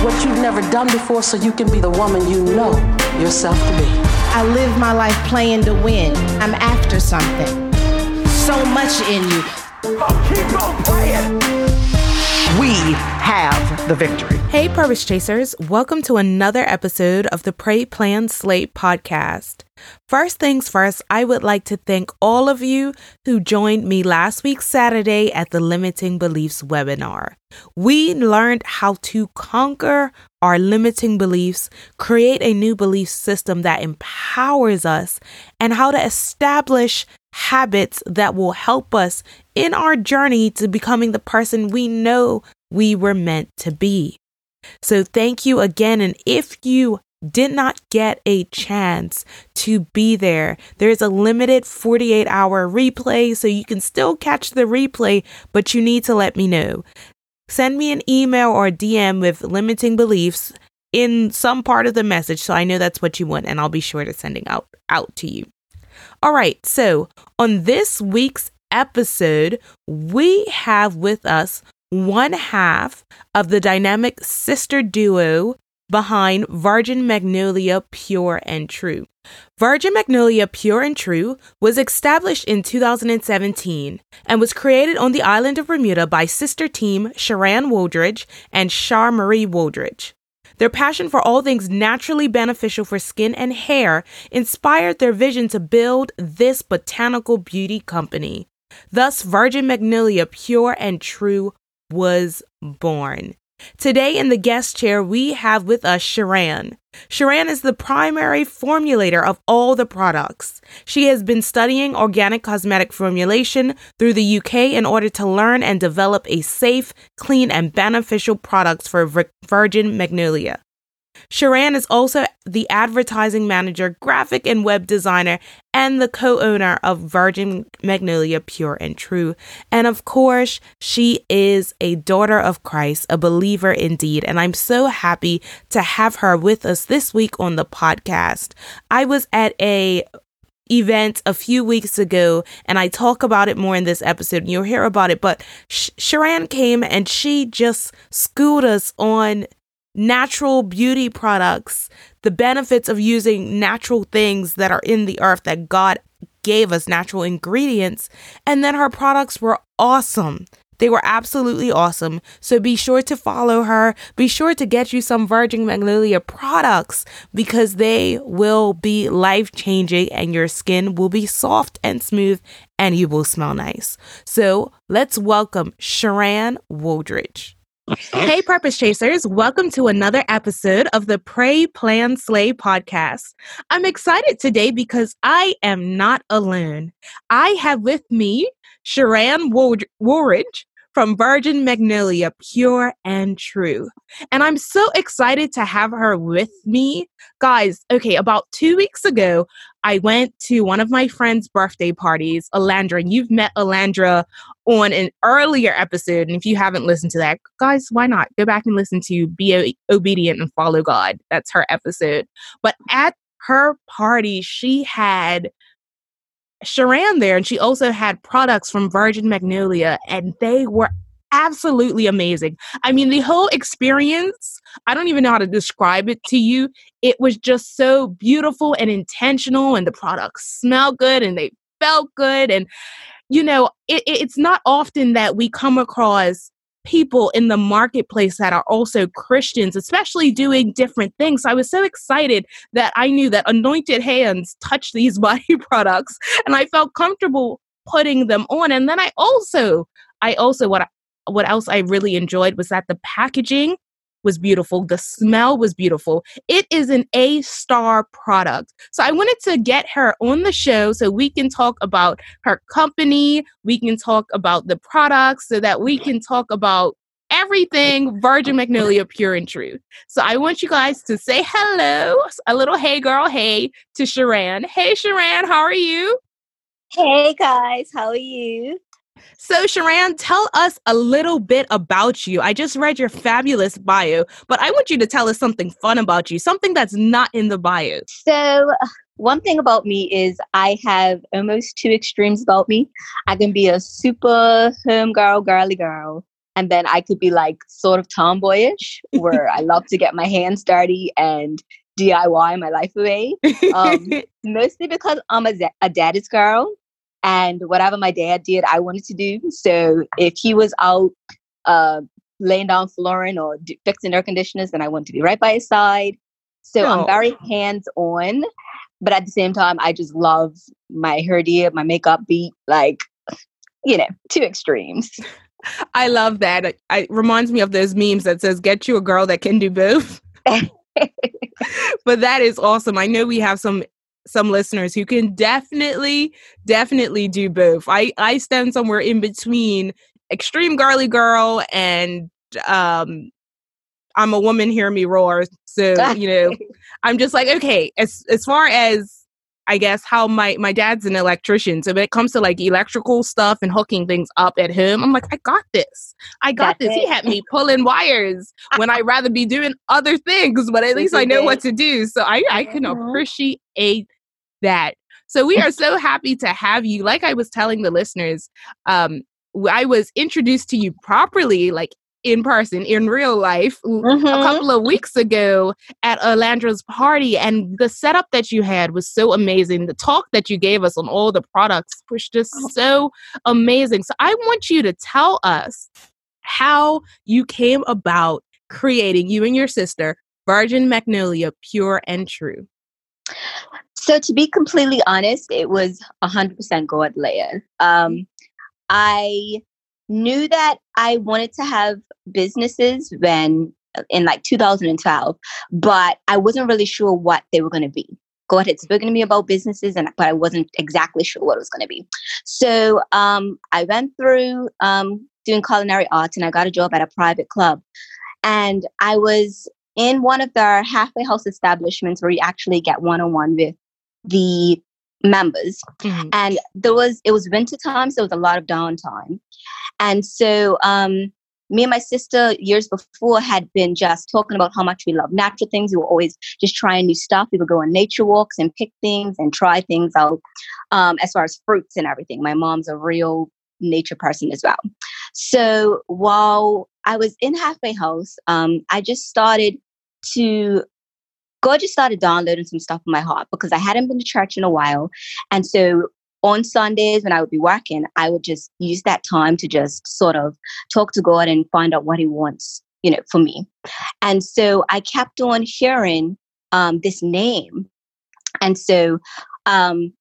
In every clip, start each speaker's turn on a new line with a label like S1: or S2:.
S1: Do what you've never done before so you can be the woman you know yourself to be.
S2: I live my life playing to win. I'm after something. So much in you.
S3: Oh, keep on playing. We have the victory.
S4: Hey, Purpose Chasers, welcome to another episode of the Pray, Plan, Slay podcast. First things first, I would like to thank all of you who joined me last week, Saturday, at the Limiting Beliefs webinar. We learned how to conquer our limiting beliefs, create a new belief system that empowers us, and how to establish habits that will help us in our journey to becoming the person we know we were meant to be. So, thank you again. And if you did not get a chance to be there, there's a limited 48 hour replay, so you can still catch the replay, but you need to let me know. Send me an email or DM with limiting beliefs in some part of the message so I know that's what you want and I'll be sure to sending out out to you. All right, so on this week's episode, we have with us one half of the dynamic sister duo behind Virgin Magnolia Pure and True. Virgin Magnolia Pure and True was established in 2017 and was created on the island of Bermuda by sister team Sharan Wooldridge and Shar Marie Wooldridge. Their passion for all things naturally beneficial for skin and hair inspired their vision to build this botanical beauty company. Thus, Virgin Magnolia Pure and True was born. Today in the guest chair, we have with us Sharan. Sharan is the primary formulator of all the products. She has been studying organic cosmetic formulation through the UK in order to learn and develop a safe, clean, and beneficial products for Virgin Magnolia. Sharan is also the advertising manager, graphic and web designer, and the co owner of Virgin Magnolia Pure and True. And of course, she is a daughter of Christ, a believer indeed. And I'm so happy to have her with us this week on the podcast. I was at a event a few weeks ago, and I talk about it more in this episode, and you'll hear about it. But Sh- Sharan came and she just schooled us on natural beauty products, the benefits of using natural things that are in the earth that God gave us, natural ingredients. And then her products were awesome. They were absolutely awesome. So be sure to follow her. Be sure to get you some Virgin Magnolia products because they will be life changing and your skin will be soft and smooth and you will smell nice. So let's welcome Sharan Wooldridge. Hey, Purpose Chasers, welcome to another episode of the Pray, Plan, Slay podcast. I'm excited today because I am not alone. I have with me Sharan Wooldridge from Virgin Magnolia, Pure and True. And I'm so excited to have her with me. Guys, okay, about two weeks ago, I went to one of my friend's birthday parties, Alandra, and you've met Alandra on an earlier episode. And if you haven't listened to that, guys, why not? Go back and listen to Be Obedient and Follow God. That's her episode. But at her party, she had Sharan there, and she also had products from Virgin Magnolia, and they were absolutely amazing. I mean, the whole experience, I don't even know how to describe it to you. It was just so beautiful and intentional, and the products smell good and they felt good. And, you know, it, it's not often that we come across people in the marketplace that are also Christians, especially doing different things. So I was so excited that I knew that anointed hands touch these body products and I felt comfortable putting them on. And then I also, I also, what I, what else I really enjoyed was that the packaging was beautiful. The smell was beautiful. It is an A star product. So I wanted to get her on the show so we can talk about her company, we can talk about the products, so that we can talk about everything Virgin Magnolia Pure and True. So I want you guys to say hello, a little hey girl, hey to Sharan. Hey Sharan, how are you?
S5: Hey guys, how are you?
S4: So, Sharan, tell us a little bit about you. I just read your fabulous bio, but I want you to tell us something fun about you, something that's not in the bio.
S5: So, one thing about me is I have almost two extremes about me. I can be a super home girl, girly girl, and then I could be like sort of tomboyish, where I love to get my hands dirty and DIY my life away. Um, mostly because I'm a, a daddy's girl and whatever my dad did, I wanted to do. So if he was out uh, laying down flooring or d- fixing air conditioners, then I wanted to be right by his side. So oh. I'm very hands on, but at the same time, I just love my hair my makeup beat, like, you know, two extremes.
S4: I love that. It, it reminds me of those memes that says, get you a girl that can do both. but that is awesome. I know we have some some listeners who can definitely definitely do both. I i stand somewhere in between extreme girly girl and um i'm a woman hear me roar. So you know i'm just like okay as as far as I guess how my my dad's an electrician. So when it comes to like electrical stuff and hooking things up at him, I'm like, I got this. I got That's this. It. He had me pulling wires when I'd rather be doing other things, but at least I know what to do. So I I can mm-hmm. appreciate that. So we are so happy to have you. Like I was telling the listeners, um, I was introduced to you properly, like in person in real life mm-hmm. a couple of weeks ago at Alandra's party and the setup that you had was so amazing the talk that you gave us on all the products was just oh. so amazing so I want you to tell us how you came about creating you and your sister Virgin Magnolia Pure and True
S5: so to be completely honest it was 100% God led um, I knew that I wanted to have businesses when in like 2012, but I wasn't really sure what they were going to be. God had spoken to me about businesses, and but I wasn't exactly sure what it was going to be. So um, I went through um, doing culinary arts, and I got a job at a private club. And I was in one of their halfway house establishments where you actually get one on one with the members. Mm-hmm. And there was it was winter time, so there was a lot of downtime. And so um, me and my sister years before had been just talking about how much we love natural things. We were always just trying new stuff. We would go on nature walks and pick things and try things out um, as far as fruits and everything. My mom's a real nature person as well. So while I was in Halfway House, um, I just started to God just started downloading some stuff in my heart because I hadn't been to church in a while. And so on Sundays when I would be working, I would just use that time to just sort of talk to God and find out what He wants, you know, for me. And so I kept on hearing um, this name. And so um,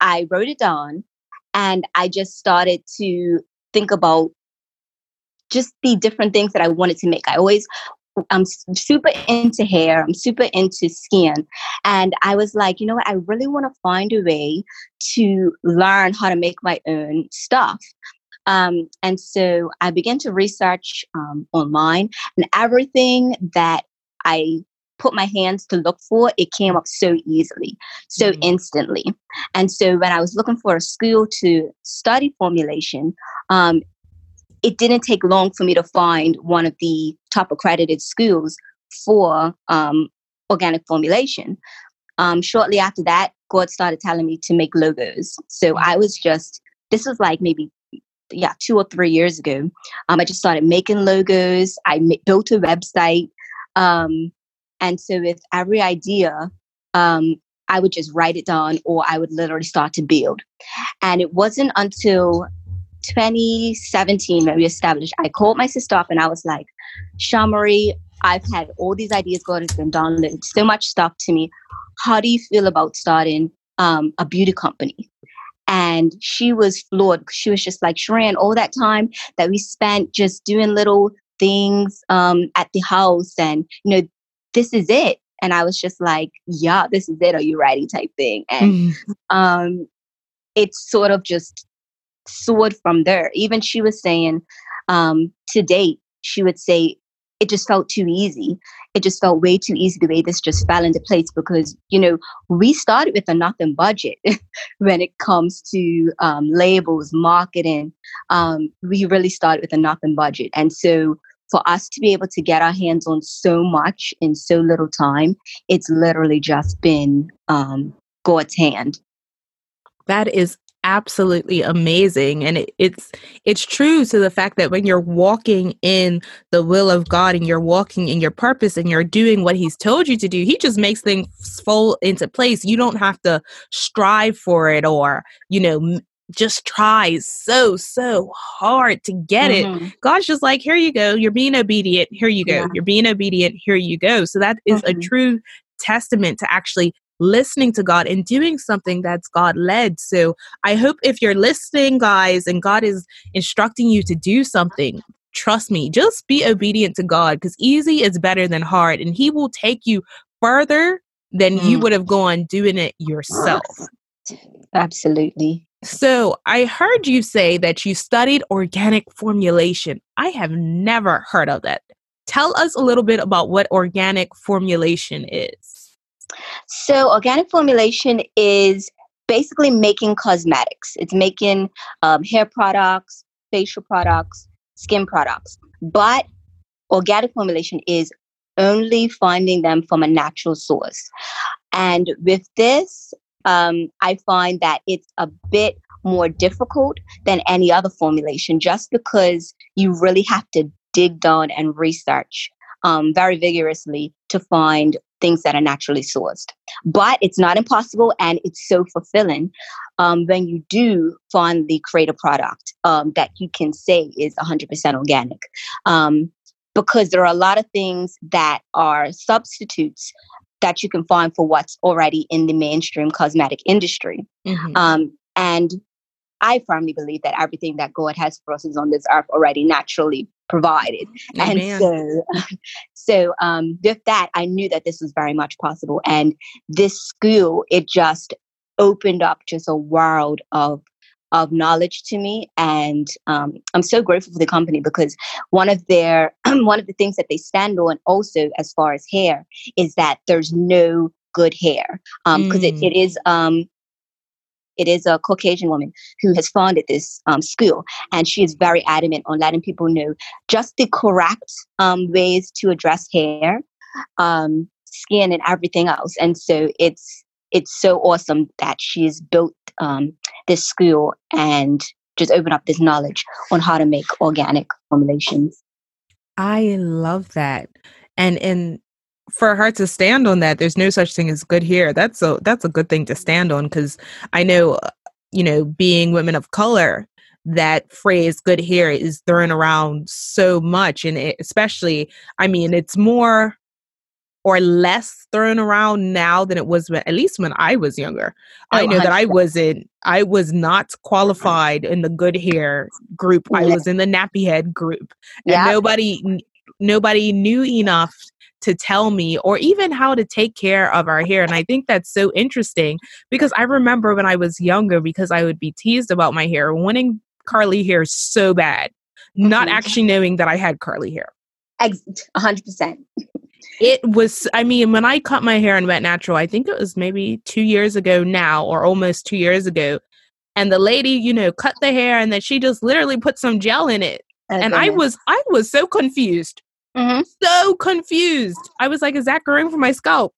S5: I wrote it down and I just started to think about just the different things that I wanted to make. I always I'm super into hair. I'm super into skin. And I was like, you know what? I really want to find a way to learn how to make my own stuff. Um, and so I began to research um, online, and everything that I put my hands to look for, it came up so easily, so mm-hmm. instantly. And so when I was looking for a school to study formulation, um, it didn't take long for me to find one of the top accredited schools for um, organic formulation. Um, shortly after that, God started telling me to make logos. So I was just, this was like maybe, yeah, two or three years ago. Um, I just started making logos. I m- built a website. Um, and so with every idea, um, I would just write it down or I would literally start to build. And it wasn't until 2017 when we established, I called my sister up and I was like, Shamari, I've had all these ideas. God has been downloading so much stuff to me. How do you feel about starting um, a beauty company? And she was floored. She was just like, Sharan, all that time that we spent just doing little things um, at the house and, you know, this is it. And I was just like, yeah, this is it. Are you ready? type thing. And mm. um, it's sort of just soared from there. Even she was saying, um, to date, she would say it just felt too easy. It just felt way too easy the way this just fell into place because, you know, we started with a nothing budget when it comes to um, labels, marketing. Um, we really started with a nothing budget. And so for us to be able to get our hands on so much in so little time, it's literally just been um, God's hand.
S4: That is absolutely amazing and it, it's it's true to the fact that when you're walking in the will of god and you're walking in your purpose and you're doing what he's told you to do he just makes things fall into place you don't have to strive for it or you know just try so so hard to get mm-hmm. it god's just like here you go you're being obedient here you go yeah. you're being obedient here you go so that is mm-hmm. a true testament to actually listening to God and doing something that's God led. So I hope if you're listening, guys, and God is instructing you to do something, trust me, just be obedient to God because easy is better than hard, and He will take you further than mm. you would have gone doing it yourself.
S5: Absolutely.
S4: So, I heard you say that you studied organic formulation. I have never heard of that. Tell us a little bit about what organic formulation is.
S5: So, organic formulation is basically making cosmetics. It's making um, hair products, facial products, skin products. But organic formulation is only finding them from a natural source. And with this, um, I find that it's a bit more difficult than any other formulation just because you really have to dig down and research um, very vigorously to find things that are naturally sourced. But it's not impossible and it's so fulfilling um, when you do finally create a product um, that you can say is 100% organic. Um, because there are a lot of things that are substitutes that you can find for what's already in the mainstream cosmetic industry. Mm-hmm. Um, and I firmly believe that everything that God has for us is on this earth already naturally provided. Amen. And so, so um, with that, I knew that this was very much possible. And this school, it just opened up just a world of of knowledge to me and um, i'm so grateful for the company because one of their one of the things that they stand on also as far as hair is that there's no good hair because um, mm. it, it is um, it is a Caucasian woman who has founded this um, school, and she is very adamant on letting people know just the correct um, ways to address hair, um, skin, and everything else. And so it's it's so awesome that she's built um, this school and just open up this knowledge on how to make organic formulations.
S4: I love that. And and for her to stand on that there's no such thing as good hair that's a that's a good thing to stand on because i know uh, you know being women of color that phrase good hair is thrown around so much and it, especially i mean it's more or less thrown around now than it was when, at least when I was younger. Oh, I know 100%. that I wasn't I was not qualified in the good hair group. I was in the nappy head group. And yeah. nobody nobody knew enough to tell me or even how to take care of our hair. And I think that's so interesting because I remember when I was younger, because I would be teased about my hair, wanting curly hair so bad, not mm-hmm. actually knowing that I had curly hair.
S5: A 100%.
S4: it was, I mean, when I cut my hair and went natural, I think it was maybe two years ago now or almost two years ago. And the lady, you know, cut the hair and then she just literally put some gel in it. Oh, and goodness. I was I was so confused Mm-hmm. So confused. I was like, is that growing from my scalp?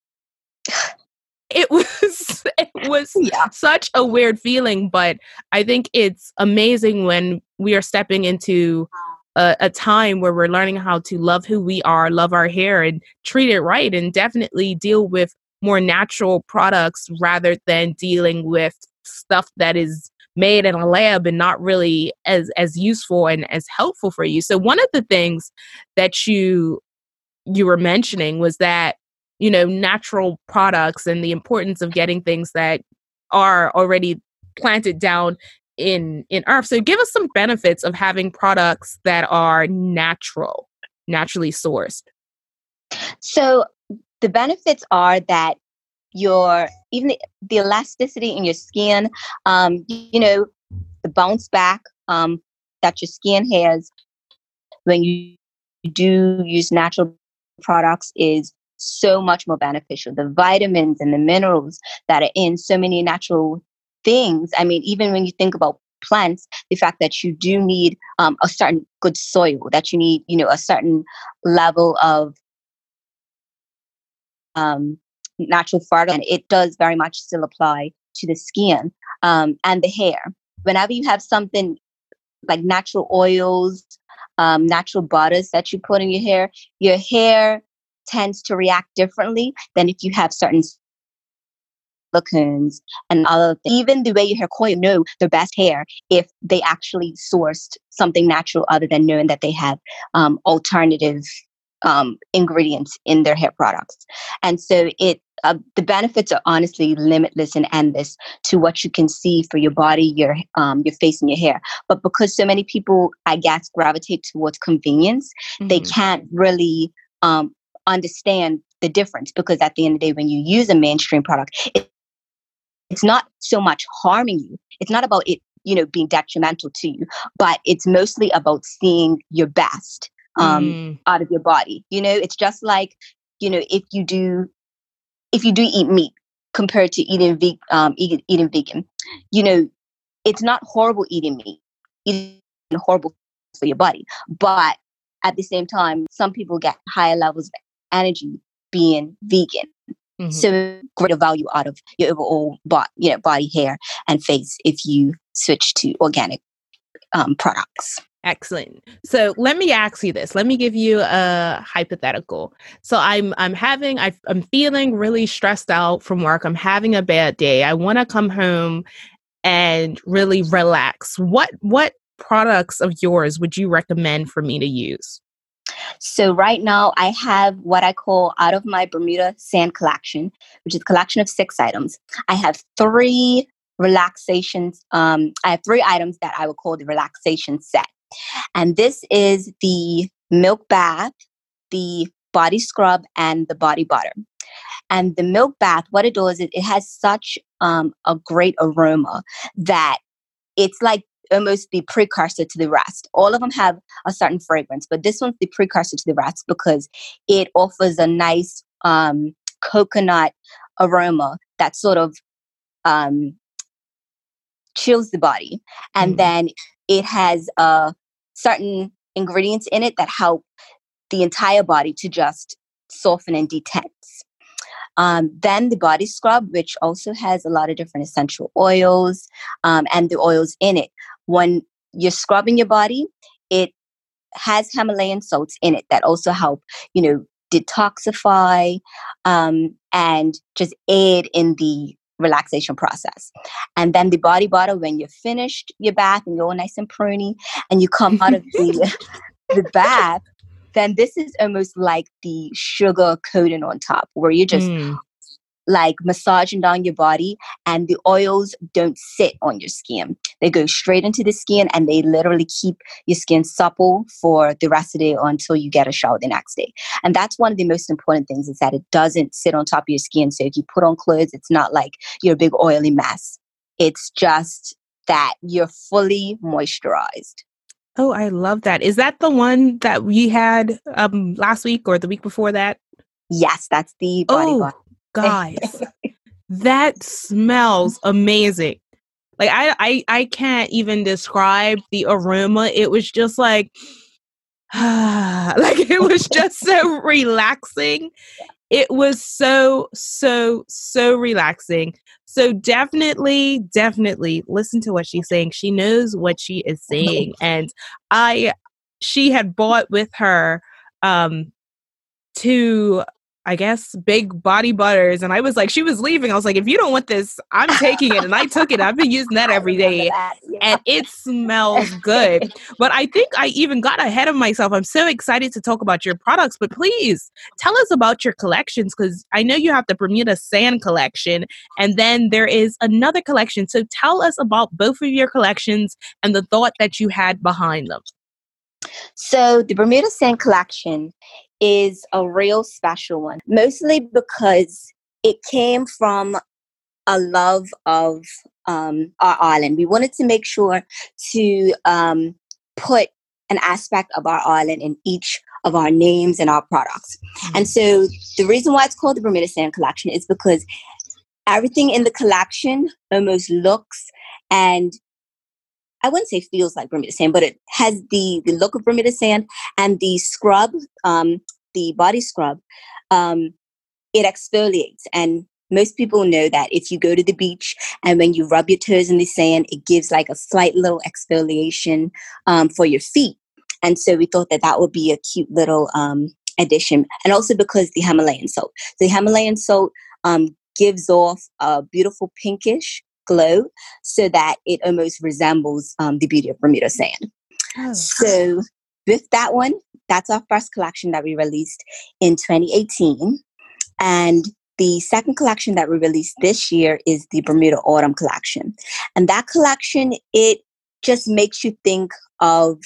S4: it was it was yeah. such a weird feeling, but I think it's amazing when we are stepping into a, a, time where we're learning how to love who we are, love our hair, and treat it right, and definitely deal with more natural products rather than dealing with stuff that is made in a lab and not really as as useful and as helpful for you. So one of the things that you you were mentioning was that you know natural products and the importance of getting things that are already planted down in in earth. So give us some benefits of having products that are natural, naturally sourced.
S5: So the benefits are that your even the, the elasticity in your skin, um, you know, the bounce back um, that your skin has when you do use natural products is so much more beneficial. The vitamins and the minerals that are in so many natural things. I mean, even when you think about plants, the fact that you do need um, a certain good soil, that you need, you know, a certain level of um, natural fertilizer, and it does very much still apply to the skin um, and the hair. Whenever you have something like natural oils, um, natural butters that you put in your hair, your hair tends to react differently than if you have certain silicones and other things. Even the way your hair coil know the best hair if they actually sourced something natural other than knowing that they have um, alternative um, ingredients in their hair products. And so it uh, the benefits are honestly limitless and endless to what you can see for your body, your um, your face, and your hair. But because so many people, I guess, gravitate towards convenience, mm-hmm. they can't really um, understand the difference. Because at the end of the day, when you use a mainstream product, it, it's not so much harming you. It's not about it, you know, being detrimental to you, but it's mostly about seeing your best um, mm. out of your body. You know, it's just like you know if you do if you do eat meat compared to eating ve- um, eating, eating vegan, you know, it's not horrible eating meat. It's horrible for your body, but at the same time, some people get higher levels of energy being vegan. Mm-hmm. So greater value out of your overall body, you know, body hair and face if you switch to organic um, products.
S4: Excellent. So let me ask you this. Let me give you a hypothetical. So I'm I'm having I, I'm feeling really stressed out from work. I'm having a bad day. I want to come home and really relax. What what products of yours would you recommend for me to use?
S5: So right now I have what I call out of my Bermuda Sand collection, which is a collection of six items. I have three relaxations. Um, I have three items that I would call the relaxation set. And this is the milk bath, the body scrub, and the body butter. And the milk bath, what it does is it has such um, a great aroma that it's like almost the precursor to the rest. All of them have a certain fragrance, but this one's the precursor to the rest because it offers a nice um, coconut aroma that sort of um, chills the body. And mm. then it has uh, certain ingredients in it that help the entire body to just soften and detense. Um, then the body scrub, which also has a lot of different essential oils um, and the oils in it. When you're scrubbing your body, it has Himalayan salts in it that also help, you know, detoxify um, and just aid in the relaxation process. And then the body butter, when you're finished your bath and you're all nice and pruny and you come out of the, the bath, then this is almost like the sugar coating on top where you're just mm like massaging down your body and the oils don't sit on your skin. They go straight into the skin and they literally keep your skin supple for the rest of the day until you get a shower the next day. And that's one of the most important things is that it doesn't sit on top of your skin. So if you put on clothes, it's not like you're a big oily mess. It's just that you're fully moisturized.
S4: Oh, I love that. Is that the one that we had um last week or the week before that?
S5: Yes, that's the body oh,
S4: guys, that smells amazing. Like I, I I can't even describe the aroma. It was just like like it was just so relaxing. It was so so so relaxing. So definitely definitely listen to what she's saying. She knows what she is saying and I she had bought with her um to I guess, big body butters. And I was like, she was leaving. I was like, if you don't want this, I'm taking it. And I took it. I've been using that every day. That, yeah. And it smells good. but I think I even got ahead of myself. I'm so excited to talk about your products. But please tell us about your collections because I know you have the Bermuda Sand collection. And then there is another collection. So tell us about both of your collections and the thought that you had behind them.
S5: So, the Bermuda Sand collection is a real special one, mostly because it came from a love of um, our island. We wanted to make sure to um, put an aspect of our island in each of our names and our products. And so the reason why it's called the Bermuda Sand Collection is because everything in the collection almost looks and I wouldn't say feels like Bermuda sand, but it has the the look of Bermuda sand and the scrub, um, the body scrub. Um, it exfoliates, and most people know that if you go to the beach and when you rub your toes in the sand, it gives like a slight little exfoliation um, for your feet. And so we thought that that would be a cute little um, addition, and also because the Himalayan salt, the Himalayan salt um, gives off a beautiful pinkish glow so that it almost resembles um, the beauty of Bermuda sand. Oh. So, with that one, that's our first collection that we released in 2018. And the second collection that we released this year is the Bermuda Autumn collection. And that collection, it just makes you think of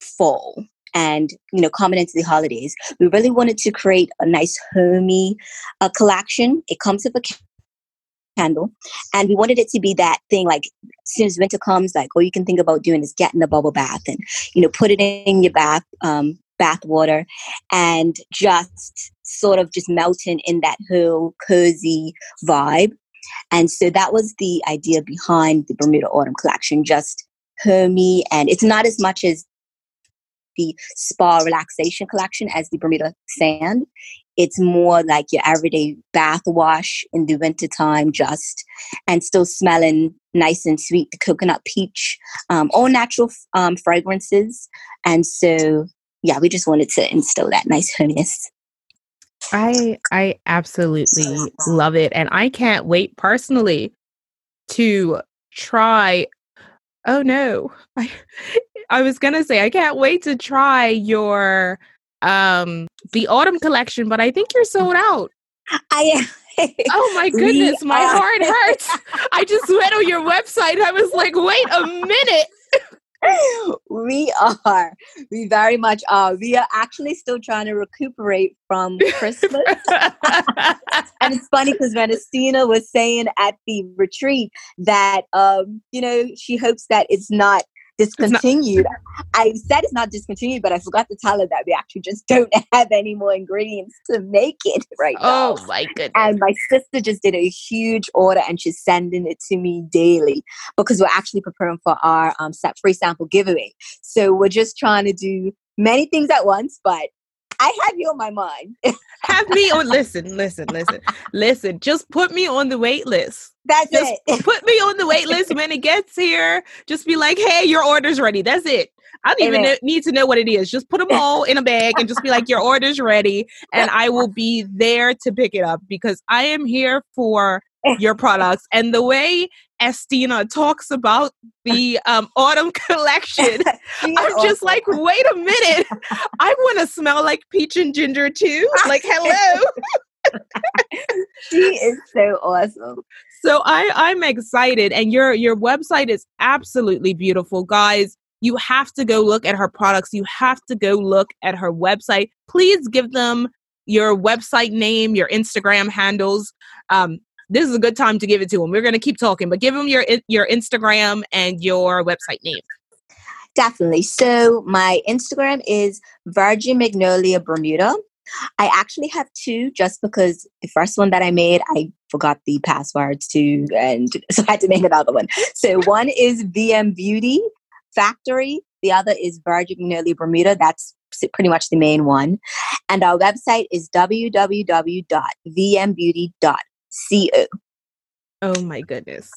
S5: fall and you know coming into the holidays we really wanted to create a nice homey uh, collection it comes with a candle. And we wanted it to be that thing like as soon as winter comes, like all you can think about doing is getting a bubble bath and, you know, put it in your bath, um, bath water and just sort of just melting in that whole cozy vibe. And so that was the idea behind the Bermuda Autumn collection, just homey and it's not as much as the spa relaxation collection as the Bermuda Sand it's more like your everyday bath wash in the wintertime just and still smelling nice and sweet the coconut peach um, all natural um, fragrances. And so yeah we just wanted to instill that nice hominess
S4: i i absolutely love it and i can't wait personally to try oh no i i was gonna say i can't wait to try your um the autumn collection, but I think you're sold out.
S5: I am.
S4: oh my goodness, my are. heart hurts. I just went on your website. I was like, wait a minute.
S5: we are. We very much are. We are actually still trying to recuperate from Christmas. and it's funny because Venestina was saying at the retreat that um, you know, she hopes that it's not discontinued. Not- I said it's not discontinued, but I forgot to tell her that we actually just don't have any more ingredients to make it right
S4: now. Oh my goodness.
S5: And my sister just did a huge order and she's sending it to me daily because we're actually preparing for our um, set free sample giveaway. So we're just trying to do many things at once, but I have you on my mind.
S4: have me on. Listen, listen, listen, listen. Just put me on the wait list.
S5: That's
S4: just
S5: it.
S4: put me on the wait list when it gets here. Just be like, hey, your order's ready. That's it. I don't even need to know what it is. Just put them all in a bag and just be like, your order's ready. And I will be there to pick it up because I am here for your products. And the way Estina talks about the um, autumn collection. I'm just like, wait a minute. I want to smell like peach and ginger too. Like, hello.
S5: she is so awesome.
S4: So I I'm excited and your your website is absolutely beautiful guys. You have to go look at her products. You have to go look at her website. Please give them your website name, your Instagram handles. Um, this is a good time to give it to them. We're going to keep talking, but give them your your Instagram and your website name.
S5: Definitely. So my Instagram is Virgin Magnolia Bermuda. I actually have two just because the first one that I made, I forgot the passwords to, and so I had to make another one. So one is VM Beauty Factory, the other is Virgin Magnolia Bermuda. That's pretty much the main one. And our website is www.vmbeauty.com co.
S4: Oh my goodness.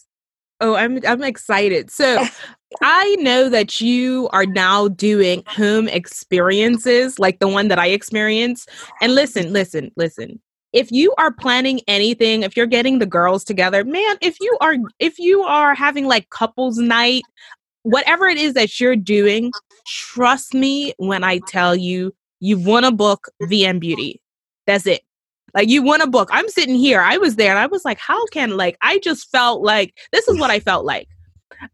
S4: Oh, I'm I'm excited. So I know that you are now doing home experiences like the one that I experienced. And listen, listen, listen. If you are planning anything, if you're getting the girls together, man, if you are if you are having like couples night, whatever it is that you're doing, trust me when I tell you you want to book VM Beauty. That's it. Like you want a book. I'm sitting here. I was there and I was like, how can like I just felt like this is what I felt like.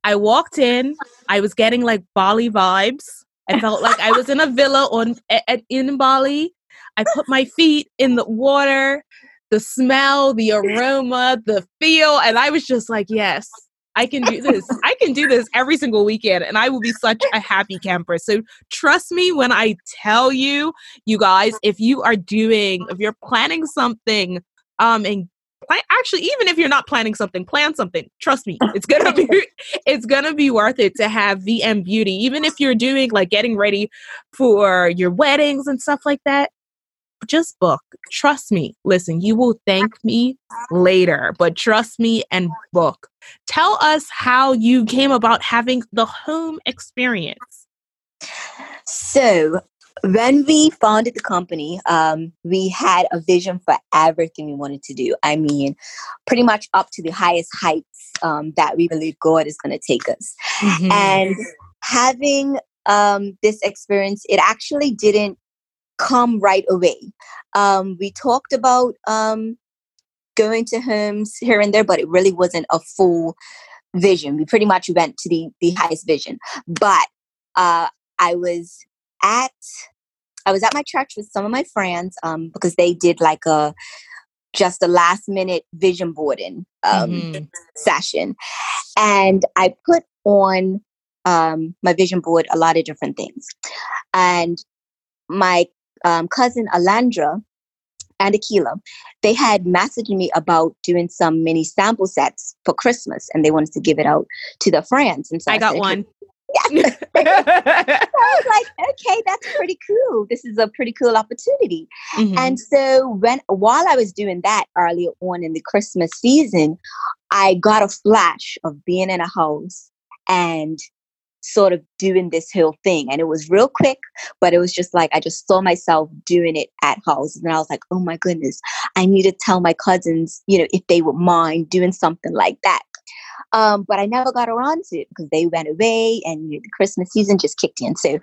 S4: I walked in, I was getting like Bali vibes. I felt like I was in a villa on at, in Bali. I put my feet in the water, the smell, the aroma, the feel, and I was just like, yes, I can do this. I can do this every single weekend and I will be such a happy camper. So trust me when I tell you, you guys, if you are doing, if you're planning something um and plan, actually even if you're not planning something, plan something. Trust me, it's to be it's going to be worth it to have VM Beauty even if you're doing like getting ready for your weddings and stuff like that just book. Trust me. Listen, you will thank me later, but trust me and book. Tell us how you came about having the home experience.
S5: So, when we founded the company, um, we had a vision for everything we wanted to do. I mean, pretty much up to the highest heights um, that we believe God is going to take us. Mm-hmm. And having um, this experience, it actually didn't come right away. Um, we talked about um, going to homes here and there, but it really wasn't a full vision. We pretty much went to the the highest vision. But uh, I was at I was at my church with some of my friends um, because they did like a just a last minute vision boarding um, mm-hmm. session, and I put on um, my vision board a lot of different things, and my um, cousin Alandra and Akila, they had messaged me about doing some mini sample sets for Christmas, and they wanted to give it out to the friends. And
S4: so I, I got said, one.
S5: Yeah. I was like, okay, that's pretty cool. This is a pretty cool opportunity. Mm-hmm. And so when while I was doing that earlier on in the Christmas season, I got a flash of being in a house and sort of doing this whole thing. And it was real quick, but it was just like I just saw myself doing it at house. And I was like, oh my goodness, I need to tell my cousins, you know, if they would mind doing something like that. Um, but I never got around to it because they went away and you know, the Christmas season just kicked in. So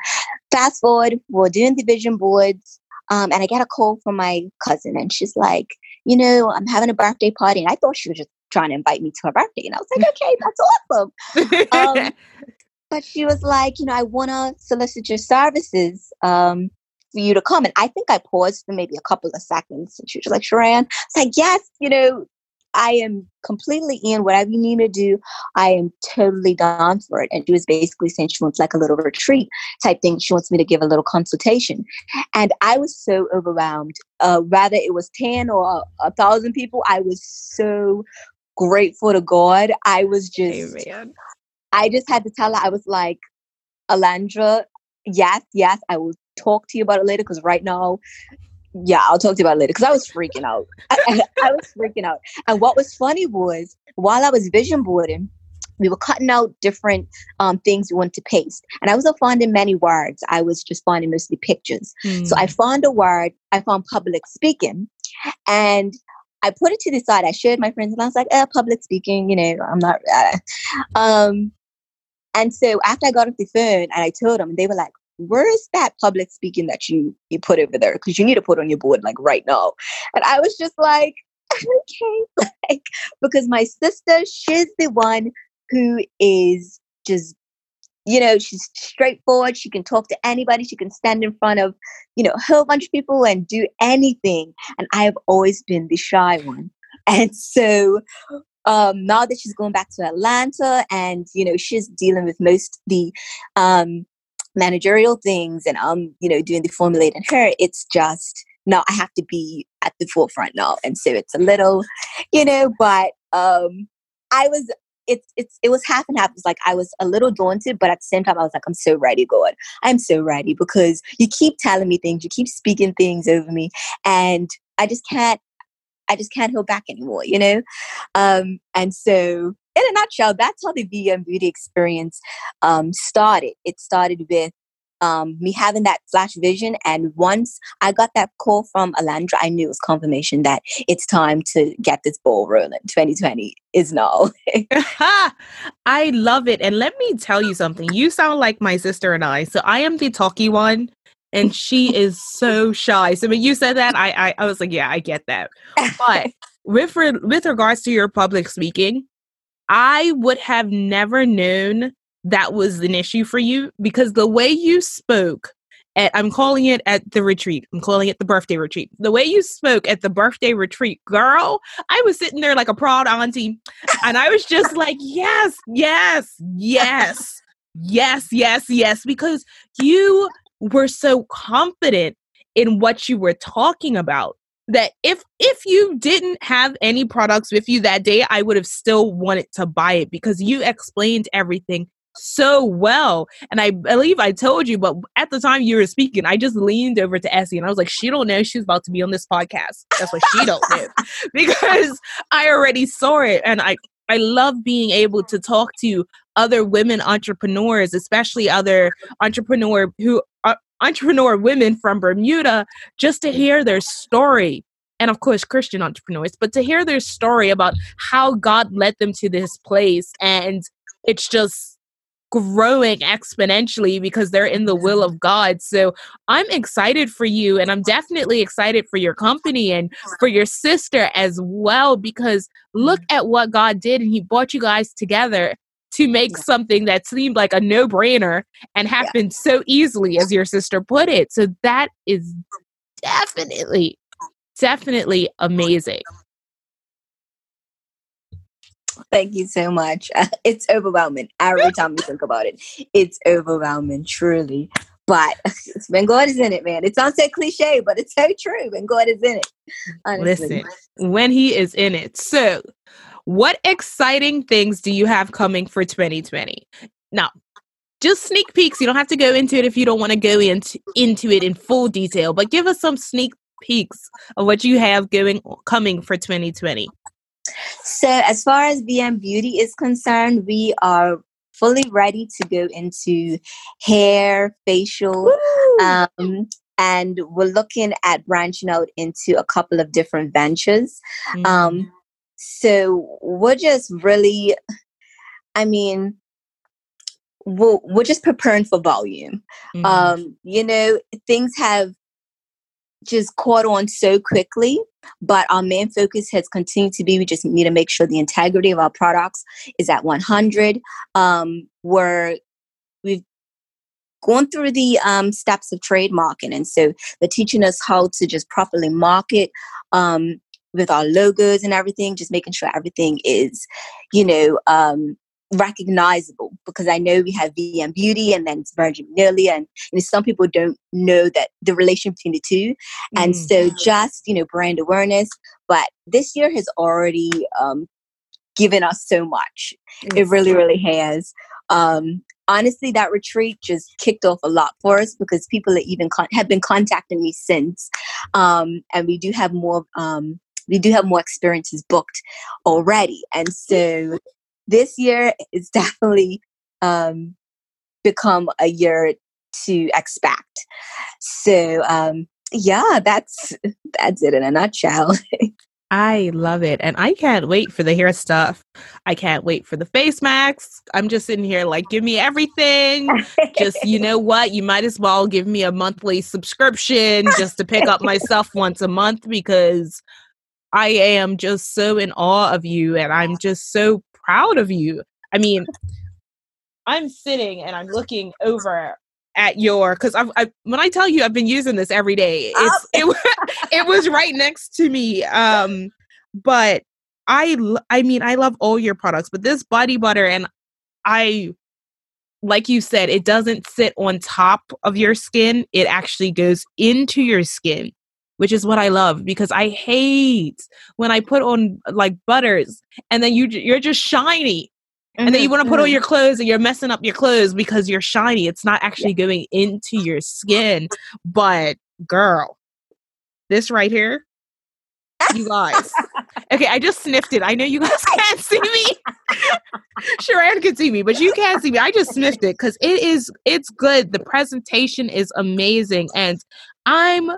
S5: fast forward, we're doing the vision boards. Um, and I get a call from my cousin, and she's like, you know, I'm having a birthday party. And I thought she was just trying to invite me to her birthday. And I was like, okay, that's awesome. Um, but she was like, you know, I want to solicit your services um, for you to come. And I think I paused for maybe a couple of seconds. And she was like, Sharan, it's like, yes, you know, I am completely in whatever you need to do. I am totally down for it. And she was basically saying she wants like a little retreat type thing. She wants me to give a little consultation. And I was so overwhelmed. Uh, whether it was 10 or a, a thousand people, I was so grateful to God. I was just, Amen. I just had to tell her, I was like, Alandra, yes, yes, I will talk to you about it later because right now, yeah, I'll talk to you about it later because I was freaking out. I, I, was freaking out. And what was funny was while I was vision boarding, we were cutting out different um, things we wanted to paste. And I wasn't finding many words. I was just finding mostly pictures. Mm. So I hmm. found a word, I found public speaking. And I put it to the side. I showed my friends and I was like, eh, public speaking, you know, I'm not. Uh. Um, and so after I got off the phone and I told them, they were like, where is that public speaking that you you put over there? Because you need to put on your board like right now. And I was just like, okay, like because my sister, she's the one who is just you know she's straightforward she can talk to anybody she can stand in front of you know a whole bunch of people and do anything and i have always been the shy one and so um, now that she's going back to Atlanta and, you know, she's dealing with most the um, managerial things and, I'm you know, doing the formulating her, it's just, now I have to be at the forefront now. And so it's a little, you know, but um, I was, it's, it's, it was half and half. It was like I was a little daunted, but at the same time, I was like, I'm so ready, God. I'm so ready because you keep telling me things, you keep speaking things over me, and I just can't I just can't hold back anymore, you know? Um, and so, in a nutshell, that's how the VM beauty experience um, started. It started with um, me having that flash vision. And once I got that call from Alandra, I knew it was confirmation that it's time to get this ball rolling. 2020 is now.
S4: I love it. And let me tell you something. You sound like my sister and I. So I am the talky one and she is so shy. So when you said that, I, I, I was like, yeah, I get that. But with re- with regards to your public speaking, I would have never known that was an issue for you because the way you spoke at I'm calling it at the retreat. I'm calling it the birthday retreat. The way you spoke at the birthday retreat, girl, I was sitting there like a proud auntie and I was just like, "Yes, yes, yes." Yes, yes, yes because you were so confident in what you were talking about that if if you didn't have any products with you that day i would have still wanted to buy it because you explained everything so well. And i believe i told you but at the time you were speaking i just leaned over to essie and i was like she don't know she's about to be on this podcast. That's what she don't know because i already saw it and i i love being able to talk to other women entrepreneurs especially other entrepreneur who uh, entrepreneur women from Bermuda just to hear their story. And of course, Christian entrepreneurs, but to hear their story about how God led them to this place. And it's just growing exponentially because they're in the will of God. So I'm excited for you. And I'm definitely excited for your company and for your sister as well, because look mm. at what God did. And He brought you guys together to make something that seemed like a no brainer and happened yeah. so easily, as your sister put it. So that is definitely, definitely amazing.
S5: Thank you so much. Uh, it's overwhelming every time we think about it. It's overwhelming, truly. But when God is in it, man, it sounds so cliche, but it's so true. When God is in it,
S4: honestly. listen, when He is in it. So, what exciting things do you have coming for 2020? Now, just sneak peeks. You don't have to go into it if you don't want to go into into it in full detail, but give us some sneak peeks of what you have going coming for 2020.
S5: So, as far as VM Beauty is concerned, we are fully ready to go into hair, facial, um, and we're looking at branching out into a couple of different ventures. Mm-hmm. Um, so we're just really, I mean, we're, we're just preparing for volume. Mm-hmm. Um, you know, things have just caught on so quickly, but our main focus has continued to be we just need to make sure the integrity of our products is at 100. Um, we're we've gone through the um, steps of trademarking, and so they're teaching us how to just properly market um, with our logos and everything, just making sure everything is, you know, um, recognizable because I know we have VM Beauty and then it's Virgin Magnolia and some people don't know that the relation between the 2 mm-hmm. And so just, you know, brand awareness. But this year has already um, given us so much. It really, really has. Um, honestly, that retreat just kicked off a lot for us because people have even con- have been contacting me since. Um, and we do have more um, we do have more experiences booked already. And so this year is definitely um, become a year to expect. So um, yeah, that's that's it in a nutshell.
S4: I love it. And I can't wait for the hair stuff. I can't wait for the face masks. I'm just sitting here like, give me everything. just, you know what? You might as well give me a monthly subscription just to pick up myself once a month because I am just so in awe of you and I'm just so proud of you. I mean, I'm sitting and I'm looking over at your because I've I, when I tell you I've been using this every day. It's it, it was right next to me. Um, but I I mean I love all your products, but this body butter and I like you said, it doesn't sit on top of your skin. It actually goes into your skin which is what I love because I hate when I put on like butters and then you you're just shiny. Mm-hmm, and then you want to put mm-hmm. on your clothes and you're messing up your clothes because you're shiny. It's not actually yeah. going into your skin. But girl, this right here, you guys. okay, I just sniffed it. I know you guys can't see me. Sharon can see me, but you can't see me. I just sniffed it because it is it's good. The presentation is amazing. And I'm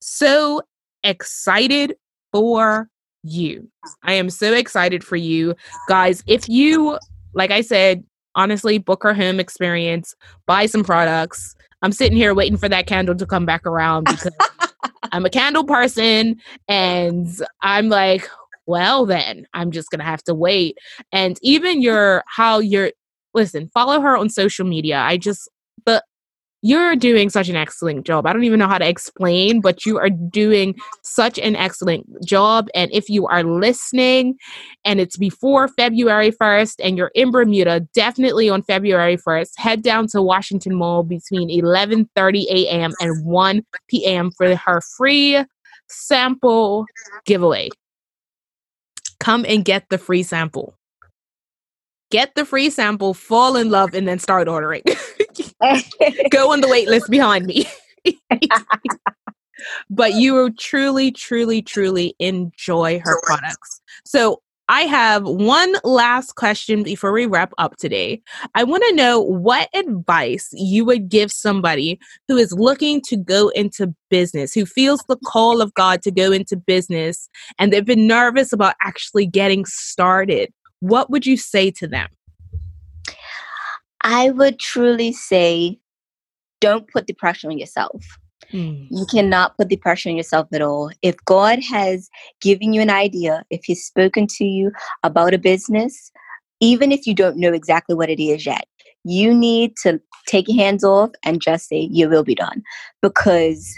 S4: so excited for you. I am so excited for you. Guys, if you, like I said, honestly, book her home experience, buy some products. I'm sitting here waiting for that candle to come back around because I'm a candle person and I'm like, well, then I'm just going to have to wait. And even your, how you're, listen, follow her on social media. I just, you're doing such an excellent job. I don't even know how to explain, but you are doing such an excellent job. And if you are listening and it's before February 1st and you're in Bermuda, definitely on February 1st, head down to Washington Mall between 11:30 a.m. and 1 p.m. for her free sample giveaway. Come and get the free sample. Get the free sample, fall in love, and then start ordering. Go on the wait list behind me. but you will truly, truly, truly enjoy her products. So I have one last question before we wrap up today. I want to know what advice you would give somebody who is looking to go into business, who feels the call of God to go into business, and they've been nervous about actually getting started. What would you say to them?
S5: I would truly say don't put the pressure on yourself.
S4: Mm.
S5: You cannot put the pressure on yourself at all. If God has given you an idea, if He's spoken to you about a business, even if you don't know exactly what it is yet, you need to take your hands off and just say, You will be done. Because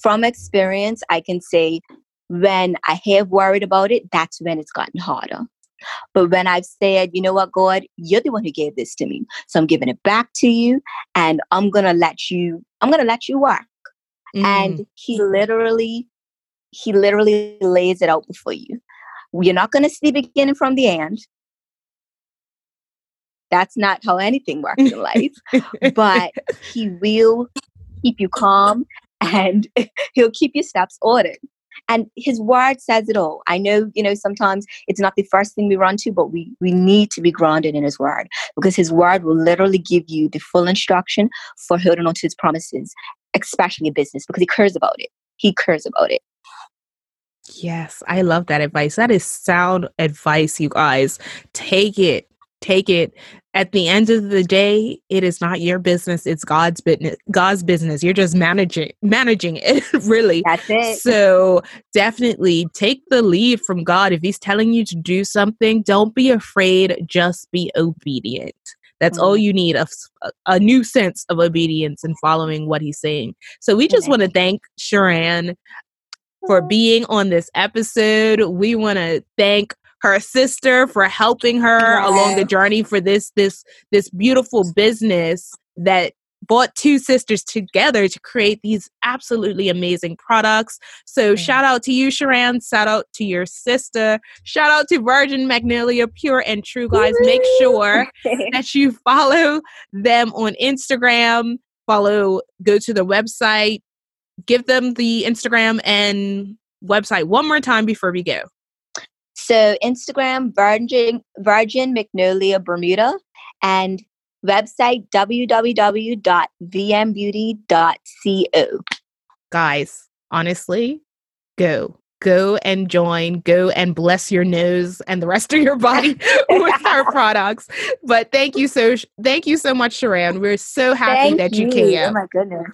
S5: from experience, I can say when I have worried about it, that's when it's gotten harder. But when I've said, you know what, God, you're the one who gave this to me. So I'm giving it back to you and I'm gonna let you, I'm gonna let you work.
S4: Mm.
S5: And he literally, he literally lays it out before you. You're not gonna see the beginning from the end. That's not how anything works in life. but he will keep you calm and he'll keep your steps ordered. And his word says it all. I know, you know, sometimes it's not the first thing we run to, but we, we need to be grounded in his word because his word will literally give you the full instruction for holding on to his promises, especially in business, because he cares about it. He cares about it.
S4: Yes, I love that advice. That is sound advice, you guys. Take it. Take it. At the end of the day, it is not your business, it's God's business. God's business. You're just managing managing it, really.
S5: That's it.
S4: So, definitely take the lead from God. If he's telling you to do something, don't be afraid, just be obedient. That's all
S5: Mhm.
S4: you need a, a new sense of obedience and following what he's saying. So we just want to thank Sharan for being on this episode. We want to thank her sister for helping her along the journey for this this this beautiful business that brought two sisters together to create these absolutely amazing products. So
S5: Mm.
S4: shout out to you, Sharan. Shout out to your sister. Shout out to Virgin Magnolia Pure and True guys. Make sure that you follow them on Instagram. Follow, go to the website, give them the Instagram and website one more time before we go.
S5: So Instagram Virgin Virgin Magnolia Bermuda and website www.vmbeauty.co.
S4: Guys, honestly, go. Go and join, go and bless your nose and the rest of your body with our products. But thank you so thank you so much, Sharan. We're so happy
S5: Thank
S4: that you
S5: Oh
S4: came.
S5: Oh my goodness.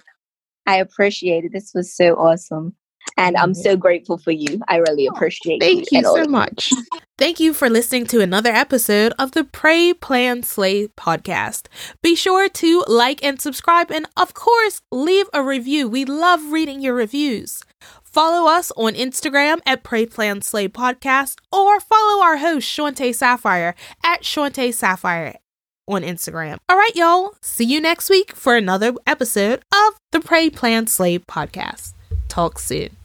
S5: I appreciate it. This was so awesome. And I'm
S4: Mhm.
S5: so grateful for you. I really appreciate it.
S4: Thank
S5: you.
S4: you
S5: and all
S4: so much. Thank you for listening to another episode of the Pray, Plan, Slay podcast. Be sure to like and subscribe, and of course, leave a review. We love reading your reviews. Follow us on Instagram at Pray, Plan, Slay podcast, or follow our host, Shante Sapphire, at Shante Sapphire on Instagram. All right, y'all. See you next week for another episode of the Pray, Plan, Slay podcast. Talk soon.